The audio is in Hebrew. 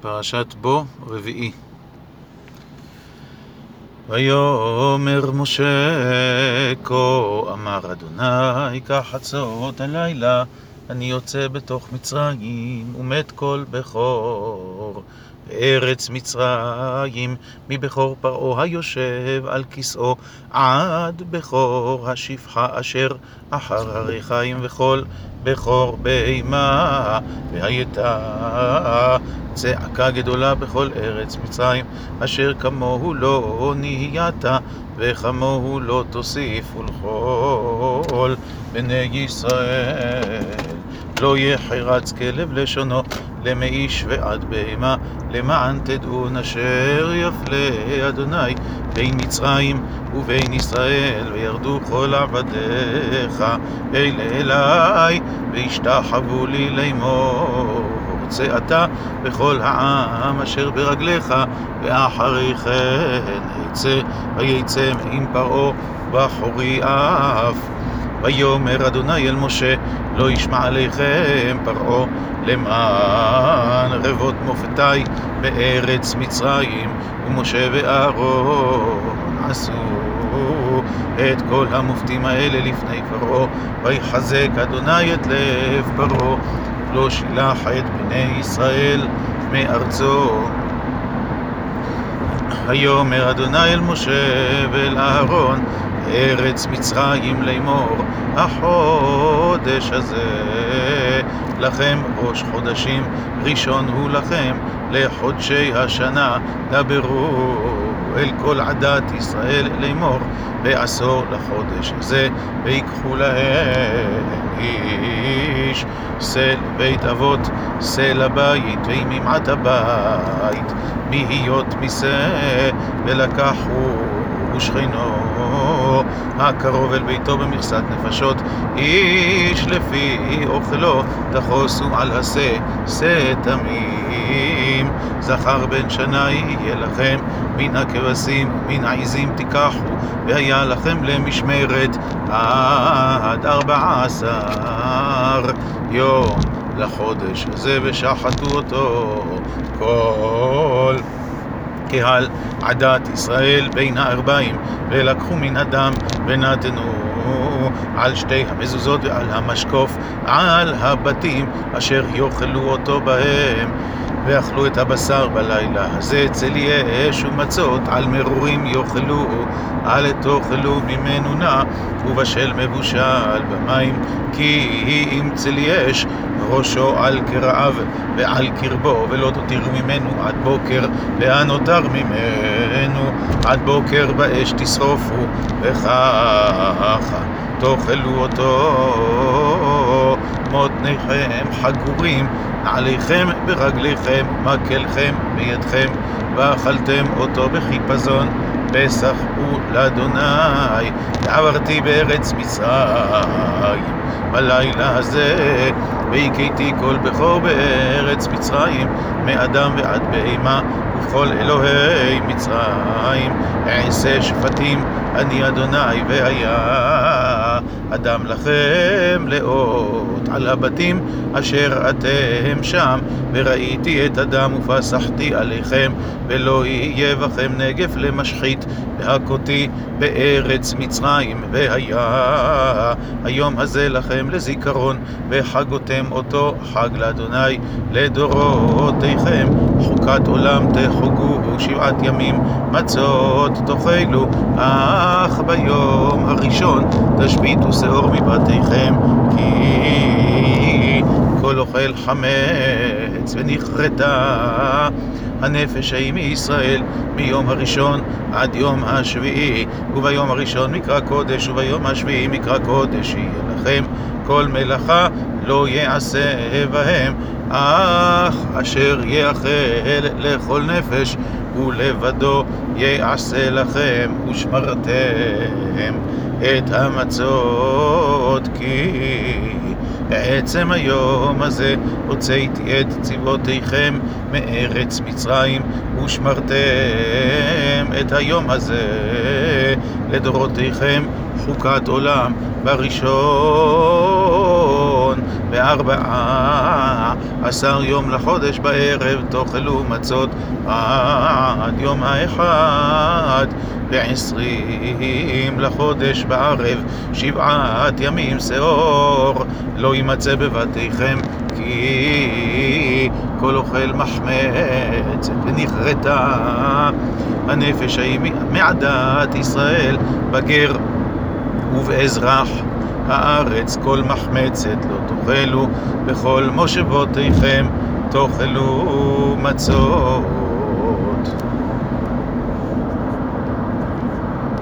פרשת בו רביעי. ויאמר משה כה אמר אדוני כחצות הלילה אני יוצא בתוך מצרים ומת כל בכור בארץ מצרים מבכור פרעה היושב על כסאו עד בכור השפחה אשר אחר הריחיים וכל בכור בהמה והייתה צעקה גדולה בכל ארץ מצרים, אשר כמוהו לא נהיית, וכמוהו לא תוסיף ולכל בני ישראל. לא יחרץ כלב לשונו, למאיש ועד בהמה, למען תדעון אשר יפלה אדוני בין מצרים ובין ישראל, וירדו כל עבדיך אל אלי, וישתחוו לי לאמור. צא אתה וכל העם אשר ברגליך, ואחרי כן יצא, ויצא עם פרעה בחורי אף. ויאמר אדוני אל משה, לא ישמע עליכם פרעה, למען רבות מופתי בארץ מצרים, ומשה ואהרון עשו את כל המופתים האלה לפני פרעה, ויחזק אדוני את לב פרעה, לא שילח את בני ישראל מארצו. ויאמר אדוני אל משה ואל אהרון, ארץ מצרים לאמור, החודש הזה. לכם ראש חודשים, ראשון הוא לכם לחודשי השנה, דברו אל כל עדת ישראל לאמור, בעשור לחודש הזה, ויקחו להם איש. שא בית אבות, שא לבית, ועם ממעט הבית, בהיות משא, ולקחו ושכנו הקרוב אל ביתו במכסת נפשות, איש לפי אוכלו תחוסו על השא, שא תמים, זכר בן שנה יהיה לכם, מן הכבשים ומן העזים תיקחו, והיה לכם למשמרת עד ארבע עשר. יום לחודש הזה, ושחטו אותו כל קהל עדת ישראל בין הארבעים, ולקחו מן הדם ונתנו על שתי המזוזות ועל המשקוף, על הבתים אשר יאכלו אותו בהם. ואכלו את הבשר בלילה. הזה צלי אש ומצות, על מרורים יאכלו, אל תאכלו ממנו נא, ובשל מבושל במים, כי אם צלי אש ראשו על קרעיו ועל קרבו, ולא תותירו ממנו עד בוקר, והנותר ממנו? עד בוקר באש תשרופו, וככה תאכלו אותו מותניכם חגורים, נעליכם ברגליכם, מקלכם בידכם, ואכלתם אותו בחיפזון, פסח הוא לאדוני, ועברתי בארץ מצרים, בלילה הזה, והכיתי כל בכור בארץ מצרים, מאדם ועד בהמה, ובכל אלוהי מצרים, אעשה שפטים, אני אדוני, והיה אדם לכם לאות על הבתים אשר אתם שם, וראיתי את הדם ופסחתי עליכם, ולא יהיה בכם נגף למשחית, והכותי בארץ מצרים, והיה היום הזה לכם לזיכרון, וחגותם אותו חג לאדוני לדורותיכם, חוקת עולם תחוגו שבעת ימים, מצות תאכלו, אך ביום הראשון תשביתו שאור מבתיכם, כי כל אוכל חמץ ונכרתה הנפש ההיא מישראל מיום הראשון עד יום השביעי. וביום הראשון מקרא קודש וביום השביעי מקרא קודש יהיה לכם. כל מלאכה לא יעשה בהם אך אשר יאכל לכל נפש ולבדו יעשה לכם ושמרתם את המצות כי בעצם היום הזה הוצאתי את צבאותיכם מארץ מצרים ושמרתם את היום הזה לדורותיכם חוקת עולם בראשון בארבעה עשר יום לחודש בערב תאכלו מצות עד יום האחד. בעשרים לחודש בערב שבעת ימים שאור לא יימצא בבתיכם כי כל אוכל מחמצת ונכרתה הנפש ההיא מעדת ישראל בגר ובאזרח הארץ כל מחמצת לא תאכלו בכל מושבותיכם תאכלו מצות